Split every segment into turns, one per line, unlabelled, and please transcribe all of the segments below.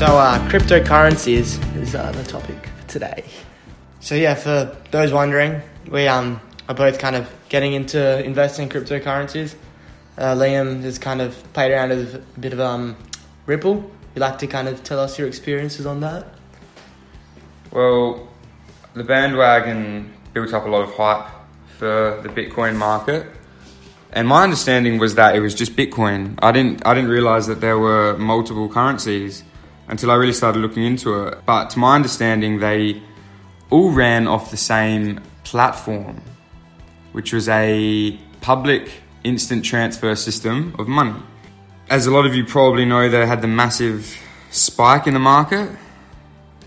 So, uh, cryptocurrencies is uh, the topic for today. So, yeah, for those wondering, we um, are both kind of getting into investing in cryptocurrencies. Uh, Liam has kind of played around with a bit of um, Ripple. You'd like to kind of tell us your experiences on that?
Well, the bandwagon built up a lot of hype for the Bitcoin market. And my understanding was that it was just Bitcoin. I didn't I didn't realize that there were multiple currencies until I really started looking into it. But to my understanding they all ran off the same platform, which was a public instant transfer system of money. As a lot of you probably know, they had the massive spike in the market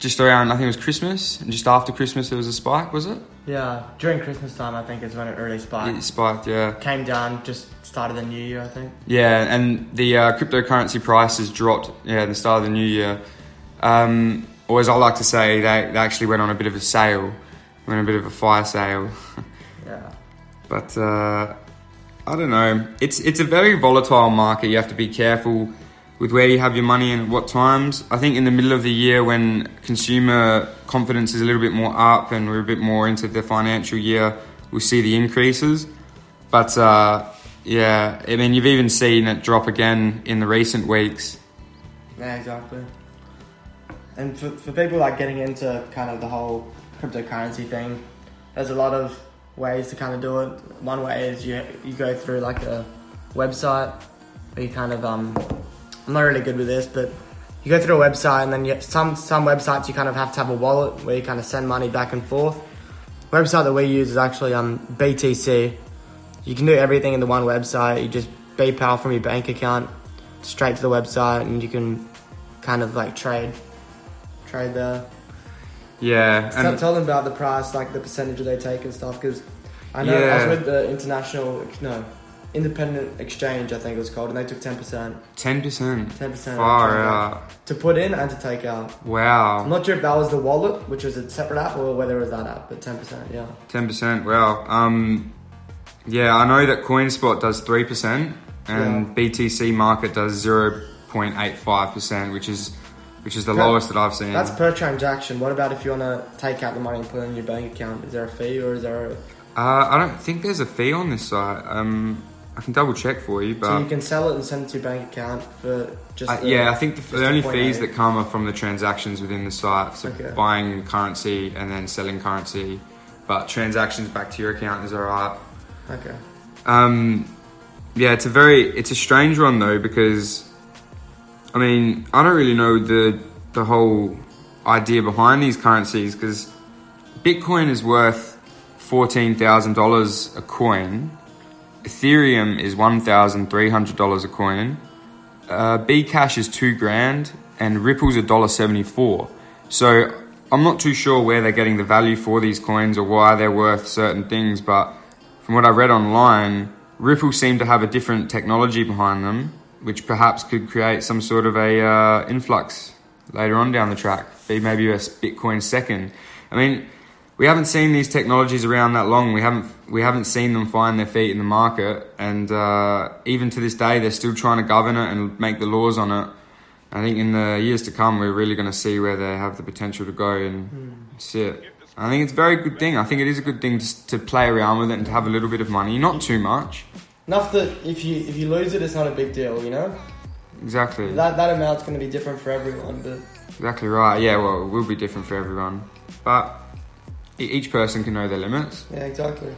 just around I think it was Christmas, and just after Christmas there was a spike, was it?
Yeah, during Christmas time, I think is when it really spiked.
It spiked, yeah.
Came down, just started the new year, I think.
Yeah, and the uh, cryptocurrency prices dropped. Yeah, at the start of the new year. Um, or as I like to say, they, they actually went on a bit of a sale, went on a bit of a fire sale.
Yeah.
But uh, I don't know. It's it's a very volatile market. You have to be careful with where you have your money and at what times. I think in the middle of the year when consumer confidence is a little bit more up and we're a bit more into the financial year, we'll see the increases. But uh, yeah, I mean, you've even seen it drop again in the recent weeks.
Yeah, exactly. And for, for people like getting into kind of the whole cryptocurrency thing, there's a lot of ways to kind of do it. One way is you you go through like a website where you kind of um I'm not really good with this, but you go through a website and then you, some some websites you kind of have to have a wallet where you kind of send money back and forth. The website that we use is actually um BTC. You can do everything in the one website. You just PayPal from your bank account straight to the website, and you can kind of like trade trade there.
Yeah, and
tell them about the price, like the percentage they take and stuff, because I know I
Yeah.
was with the international, no, independent exchange, I think it was called, and they took ten percent,
ten percent.
ten percent
Far out.
to put in and to take out.
Wow.
I'm not sure if that was the wallet, which was a separate app, or whether it was that app, but ten percent, yeah.
ten percent. Wow. Um, yeah, I know that CoinSpot does three percent, and BTC Market does zero point eight five percent, which is which is the
Okay.
lowest that I've seen.
That's per transaction. What about if you want to take out the money and put it in your bank account? Is there a fee or is there? A,
Uh, I don't think there's a fee on this site. Um, I can double check for you, but so
you can sell it and send it to your bank account for just.
uh,
the-
yeah, I think the, the only fees that come are from the transactions within the site, so
Okay.
buying currency and then selling currency. But transactions back to your account is alright.
Okay.
Um, yeah, it's a very it's a strange one though because I mean I don't really know the the whole idea behind these currencies because Bitcoin is worth fourteen thousand dollars a coin, Ethereum is one thousand three hundred dollars a coin, uh, Bcash is two grand, and Ripple's a dollar seventy four. So I'm not too sure where they're getting the value for these coins or why they're worth certain things, but from what I read online, Ripple seemed to have a different technology behind them, which perhaps could create some sort of a uh, influx later on down the track. Be maybe a Bitcoin second. I mean, we haven't seen these technologies around that long. We haven't we haven't seen them find their feet in the market, and uh, even to this day, they're still trying to govern it and make the laws on it. I think in the years to come, we're really going to see where they have the potential to go and see it. I think it's a very good thing. I think it is a good thing to, to play around with it and to have a little bit of money, not too much.
Enough that if you if you lose it, it's not a big deal. You know
Exactly.
that that amount's going to be different for everyone, but
Exactly right. Yeah, well, it will be different for everyone, but each person can know their limits.
yeah, exactly.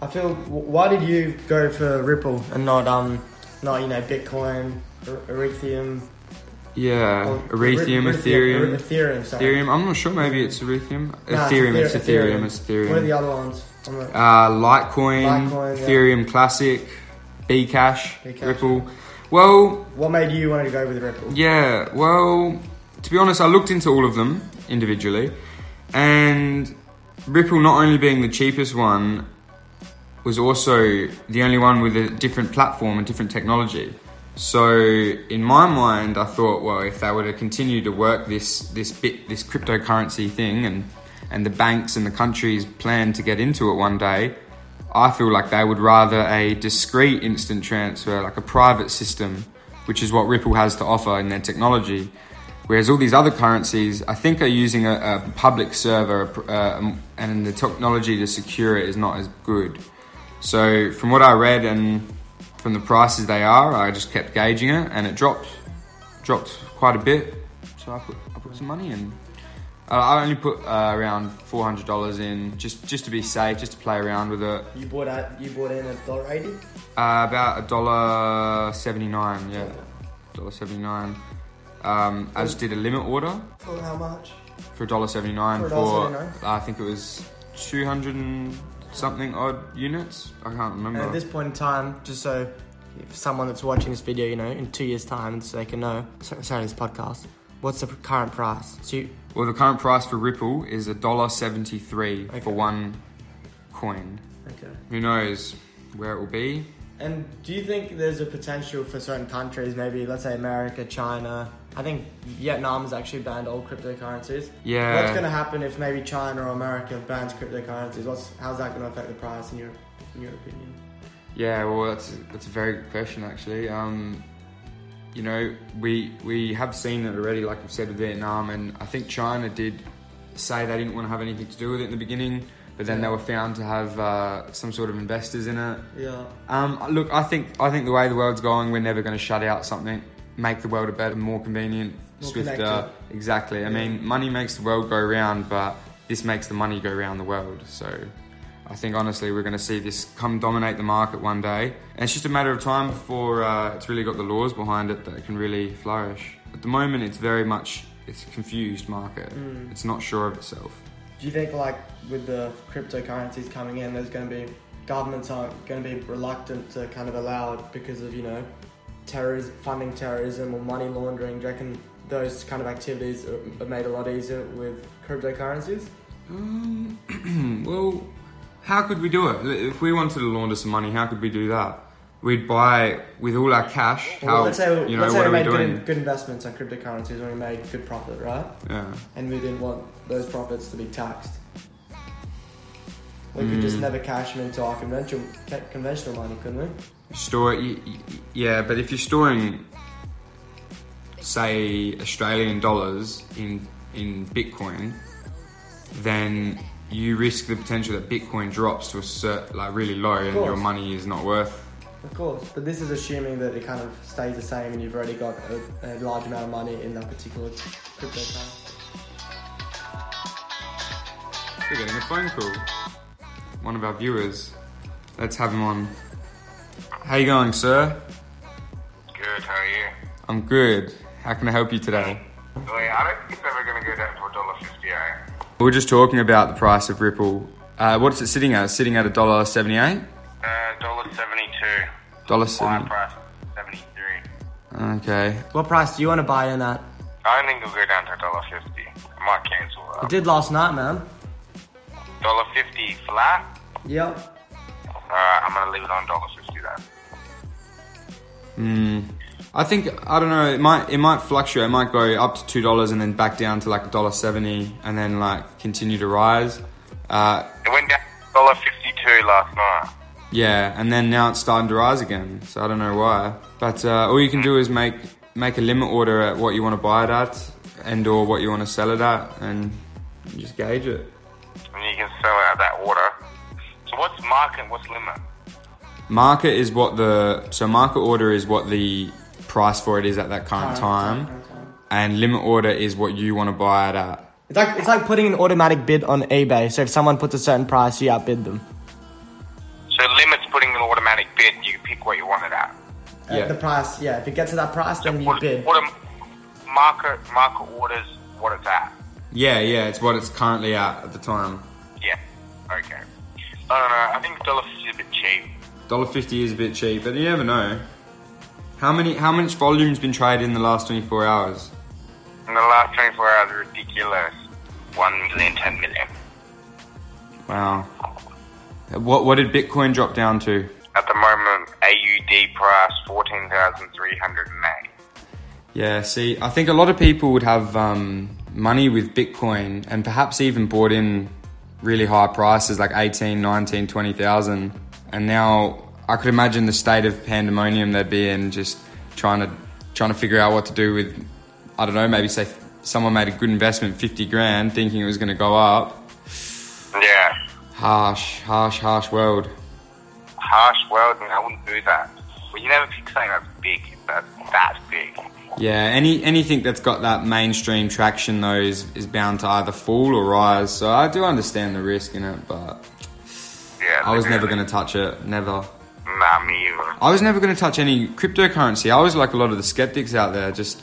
I feel. Why did you go for Ripple and not um not you know Bitcoin, Er- Ethereum,
Yeah,
or-
Ethereum, Ethereum,
Ethereum, sorry.
Ethereum. I'm not sure. Maybe it's Ethereum. Ethereum. It's
Ether-
Ethereum. It's
What are
Ethereum.
the other ones?
Uh, Litecoin,
Litecoin, yeah.
Ethereum Classic, Bcash,
Bcash.
Ripple. Well,
what made you want to go with Ripple?
Yeah, well, to be honest, I looked into all of them individually, and Ripple, not only being the cheapest one, was also the only one with a different platform and different technology. So, in my mind, I thought, well, if they were to continue to work this this bit, this cryptocurrency thing, and and the banks and the countries plan to get into it one day, I feel like they would rather a discrete instant transfer, like a private system, which is what Ripple has to offer in their technology. Whereas all these other currencies, I think, are using a, a public server, uh, and the technology to secure it is not as good. So, from what I read and from the prices they are, I just kept gauging it, and it dropped, dropped quite a bit. So I put, I put some money in. Uh, I only put uh, around four hundred dollars in, just just to be safe, just to play around with it.
You bought at you bought in a dollar eighty.
Uh, about a dollar seventy nine, yeah, dollar seventy nine. Um, I just did a limit order
For how much?
for dollar seventy nine
For
for,
$1.79?
I think it was two hundred and something odd units. I can't
And
remember.
at this point in time, just so if someone that's watching this video, you know, in two years' time, so they can know, sorry, this podcast, what's the current price? So you,
well, the current price for Ripple is a dollar seventy three
Okay.
for one coin.
okay.
Who knows where it will be?
And do you think there's a potential for certain countries, maybe let's say America, China? I think Vietnam's actually banned all cryptocurrencies.
Yeah.
What's going to happen if maybe China or America bans cryptocurrencies? What's how's that going to affect the price in your in your opinion?
Yeah, well, that's that's a very good question actually. Um, you know, we we have seen it already, like I've said with Vietnam, and I think China did say they didn't want to have anything to do with it in the beginning, but then they were found to have uh, some sort of investors in it.
Yeah.
Um, look, I think I think the way the world's going, we're never going to shut out something, make the world a better, more convenient,
More
swifter.
connected.
Exactly. I mean, money makes the world go round, but this makes the money go round the world. So, I think honestly, we're going to see this come dominate the market one day, and it's just a matter of time before uh, it's really got the laws behind it that it can really flourish. At the moment, it's very much it's a confused market.
Mm.
It's not sure of itself.
Do you think like with the cryptocurrencies coming in, there's going to be governments aren't going to be reluctant to kind of allow it because of you know terrorism, funding terrorism or money laundering? Do you reckon those kind of activities are made a lot easier with cryptocurrencies?
Um, well, how could we do it? If we wanted to launder some money, how could we do that? We'd buy with all our cash.
Well,
How
let's say,
you know
let's say we made good, good investments on cryptocurrencies and we made good profit, right?
Yeah.
And we didn't want those profits to be taxed. We could just
Mm.
never cash them into our conventional conventional money, couldn't we?
Store yeah, but if you're storing, say, Australian dollars in in Bitcoin, then you risk the potential that Bitcoin drops to a cert, like really low, and your money is not worth.
Of course, but this is assuming that it kind of stays the same and you've already got a, a large amount of money in that particular cryptocurrency.
We're getting a phone call. One of our viewers. Let's have him on. How you going, sir?
Good, how are you?
I'm good. How can I help you today?
Wait, I don't think it's ever going to go down to a dollar fifty, eh?
We We're just talking about the price of Ripple. Uh, what's it sitting at? It's sitting at a dollar seventy-eight.
Uh, dollar seventy-two.
Dollar
Buy
seventy.
price seventy-three.
Okay.
What price do you want to buy in at?
I don't think it'll go down to a dollar fifty. I might cancel
It did last night, man.
Dollar fifty flat.
Yep.
Alright, I'm gonna leave it on dollar fifty then.
Hmm. I think I don't know. It might it might fluctuate. It might go up to two dollars and then back down to like a dollar seventy, and then like continue to rise. Uh,
It went down dollar fifty-two last night.
yeah, and then now it's starting to rise again. So I don't know why. But uh, all you can do is make make a limit order at what you want to buy it at, and or what you want to sell it at, and just gauge it.
And you can sell it at that order. So what's market? and What's limit?
Market is what the so market order is what the price for it is at that current time,
time.
and limit order is what you want to buy it at.
It's like it's like putting an automatic bid on eBay. So if someone puts a certain price, you outbid them.
So limit's putting an automatic bid. You pick what you want it at.
At
Yeah.
the price, yeah. If it gets to that price, then you
What,
bid.
what a market market orders what it's at.
Yeah, yeah, it's what it's currently at at the time.
Okay. I don't know. I think dollar fifty is a bit cheap.
Dollar fifty is a bit cheap, but you never know. How many? How much volume's been traded in the last twenty four hours?
In the last 24 hours, ridiculous. 1 million, 10 million.
Wow. What what did Bitcoin drop down to?
At the moment, AUD price 14,308.
Yeah, see, I think a lot of people would have um, money with Bitcoin and perhaps even bought in really high prices like 18, 19, 20,000. And now I could imagine the state of pandemonium they'd be in just trying to trying to figure out what to do with I don't know, maybe say someone made a good investment, 50 grand, thinking it was going to go up.
Yeah.
Harsh, harsh, harsh world.
Harsh world, and I wouldn't do that. Well, you never pick something that's big, that's that big.
Yeah, any anything that's got that mainstream traction though is, is bound to either fall or rise. So I do understand the risk in it, but
Yeah.
I was never going to touch it. Never.
Nah, me either.
I was never going to touch any cryptocurrency. I was like a lot of the skeptics out there, just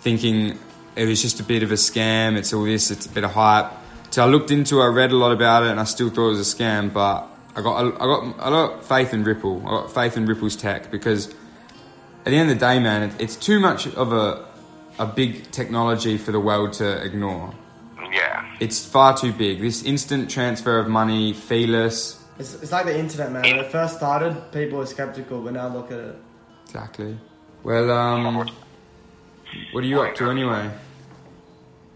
thinking it was just a bit of a scam. It's all this. It's a bit of hype. So I looked into. it, I read a lot about it, and I still thought it was a scam. But I got I got I got faith in Ripple. I got faith in Ripple's tech because at the end of the day, man, it's too much of a a big technology for the world to ignore.
Yeah.
It's far too big. This instant transfer of money, feeless.
It's, it's like the internet, man. When it first started, people were skeptical, but now look at it.
Exactly. Well, um, what are you up to anyway?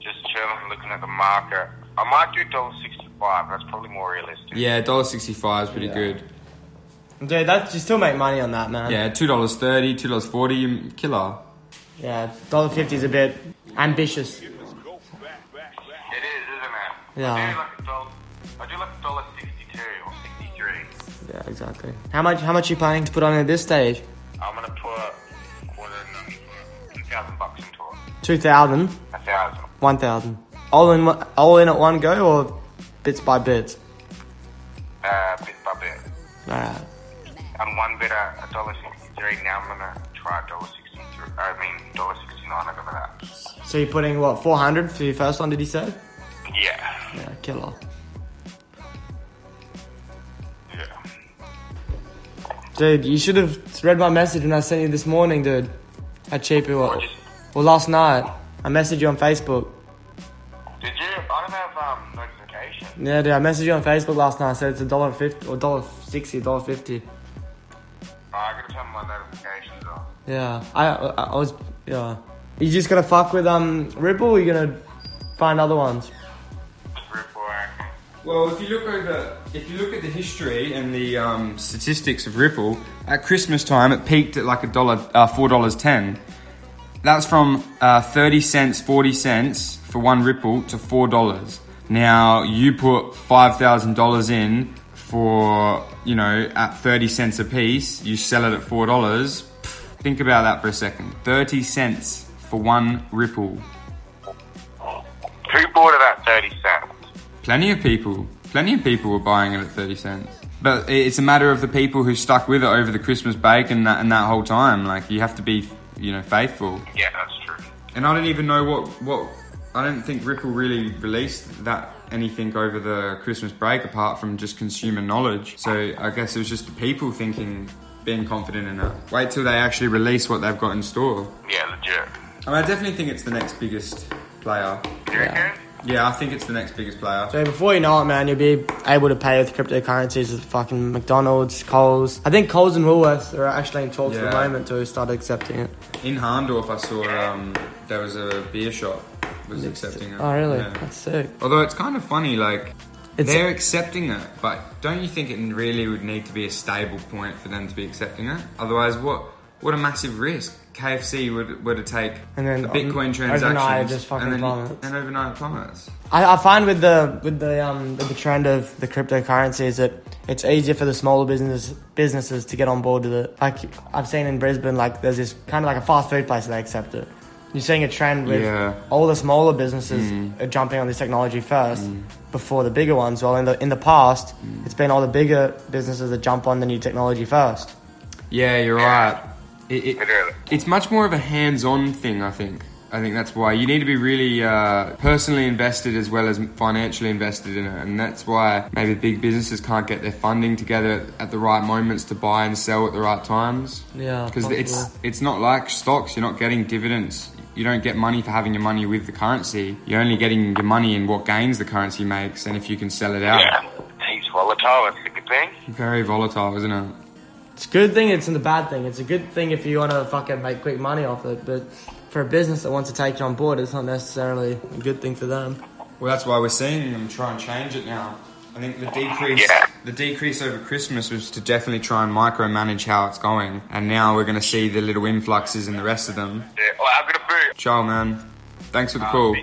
Just chilling, and looking at the market. I might do dollar sixty-five. That's probably more realistic.
Yeah, dollar sixty five is pretty
Yeah.
good.
Dude, that you still make money on that, man.
Yeah, two dollars thirty, two dollars forty, killer.
Yeah, dollar fifty is a bit ambitious.
It is, isn't it?
Yeah.
I do like a dollar. I do like a dollar sixty-two or sixty-three.
Yeah, exactly. How much? How much are you planning to put on at this stage?
I'm gonna put quarter two thousand bucks into it.
Two thousand,
A thousand.
one thousand. All in, all in at one go, or bits by bits.
Uh, bit by bit.
All right.
On one bit at a dollar sixty-three. Now I'm gonna try dollar sixty-three. I mean dollar sixty-nine. I got that.
So you're putting what? Four hundred for your first one? Did you say?
Yeah.
Yeah, killer.
Yeah.
Dude, you should have read my message when I sent you this morning, dude. How cheap it was. Well, last night I messaged you on Facebook.
Did you? I don't have um notification.
Yeah, dude, I messaged you on Facebook last night. I said it's a dollar fifty or dollar sixty, dollar fifty.
I gotta turn my notifications off.
Yeah, I, I, I was, yeah. You just gonna fuck with um Ripple? Or you gonna find other ones?
Ripple.
Well, if you look over, if you look at the history and the um, statistics of Ripple, at Christmas time it peaked at like a dollar, uh, four dollars ten. That's from uh, thirty cents, forty cents for one Ripple to four dollars. Now you put five thousand dollars in for you know at thirty cents a piece. You sell it at four dollars. Think about that for a second. Thirty cents for one Ripple.
Who bought it at thirty cents?
Plenty of people, plenty of people were buying it at 30 cents. But it's a matter of the people who stuck with it over the Christmas break and that, and that whole time. Like, you have to be, you know, faithful.
Yeah, that's true.
And I don't even know what, what, I don't think Ripple really released that anything over the Christmas break apart from just consumer knowledge. So I guess it was just the people thinking, being confident in it. Wait till they actually release what they've got in store.
Yeah, legit.
I mean, I definitely think it's the next biggest player.
You reckon?
Yeah, I think it's the next biggest player.
So before you know it, man, you'll be able to pay with cryptocurrencies at fucking McDonald's, Coles. I think Coles and Woolworths are actually in talks at the moment to start accepting it.
In Hahndorf, I saw um, there was a beer shop was accepting it.
Oh, really?
Yeah.
That's sick.
Although it's kind of funny, like
It's-
they're accepting it, but don't you think it really would need to be a stable point for them to be accepting it? Otherwise, what what a massive risk KFC would were to take
And then
the Bitcoin
um,
transactions
overnight just fucking
and then
plummets.
and overnight plummets.
I, I find with the with the um with the trend of the cryptocurrencies that it's easier for the smaller business businesses to get on board with it. Like I've seen in Brisbane, like there's this kind of like a fast food place that they accept it. You're seeing a trend with
Yeah.
all the smaller businesses mm. are jumping on this technology first mm. before the bigger ones. Well, in the in the past, mm. it's been all the bigger businesses that jump on the new technology first.
Yeah, you're right. It, it, it's much more of a hands-on thing. I think. I think that's why you need to be really uh, personally invested as well as financially invested in it, and that's why maybe big businesses can't get their funding together at the right moments to buy and sell at the right times.
Yeah,
because it's it's not like stocks. You're not getting dividends. You don't get money for having your money with the currency. You're only getting your money in what gains the currency makes, and if you can sell it out.
Yeah. He's volatile. That's a good thing.
Very volatile, isn't it?
It's a good thing. It's a bad thing. It's a good thing if you want to fucking make quick money off it, but for a business that wants to take you on board, it's not necessarily a good thing for them.
Well, that's why we're seeing them try and change it now. I think the decrease,
Yeah.
the decrease over Christmas was to definitely try and micromanage how it's going, and now we're going to see the little influxes in the rest of them.
Yeah. Oh, I've got a boot.
Ciao, man. Thanks for the
Uh,
call.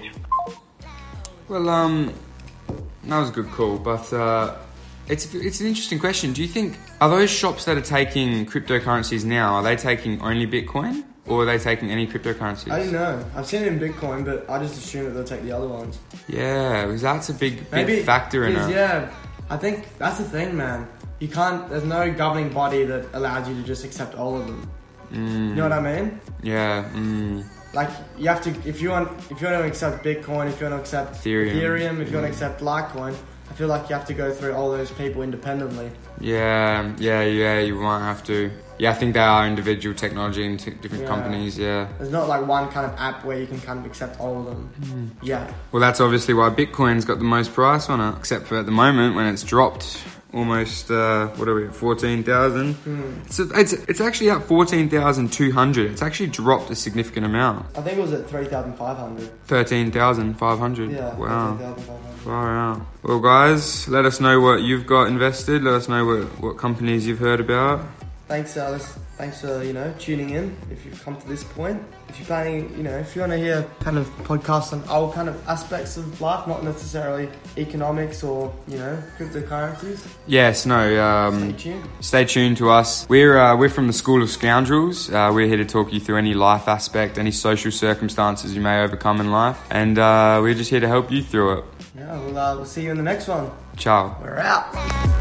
Well, um, that was a good call, but uh, it's it's an interesting question. Do you think are those shops that are taking cryptocurrencies now are they taking only Bitcoin or are they taking any cryptocurrencies?
I don't know. I've seen it in Bitcoin, but I just assume that they'll take the other ones.
Yeah, because that's a big, big factor in it.
Yeah, I think that's the thing, man. You can't. There's no governing body that allows you to just accept all of them.
Mm,
You know what I mean?
yeah. Mm,
Like you have to if you want if you want to accept Bitcoin, if you want to accept
Ethereum.
Ethereum if you want to accept Litecoin, I feel like you have to go through all those people independently.
yeah, yeah, yeah. You might have to. Yeah, I think they are individual technology and t- different
Yeah.
companies. Yeah.
There's not like one kind of app where you can kind of accept all of them.
Hmm.
Yeah,
Well, that's obviously why Bitcoin's got the most price on it, except for at the moment when it's dropped almost, uh, what are we, 14,000?
Hmm.
It's, it's, it's actually at 14,200. It's actually dropped a significant amount.
I think it was at three thousand five hundred.
13,500.
Yeah,
Wow.
13,500.
Far out. Well, guys, let us know what you've got invested. Let us know what, what companies you've heard about.
Thanks, Alice. Thanks for you know tuning in. If you've come to this point, if you're planning, you know, if you want to hear kind of podcasts on all kind of aspects of life, not necessarily economics or you know cryptocurrencies,
Yes, no,
stay
um,
tuned.
stay tuned to us. We're, uh, we're from the School of Scoundrels. Uh, we're here to talk you through any life aspect, any social circumstances you may overcome in life. And uh, we're just here to help you through it.
Yeah, we'll, uh, we'll see you in the next one.
Ciao.
We're out.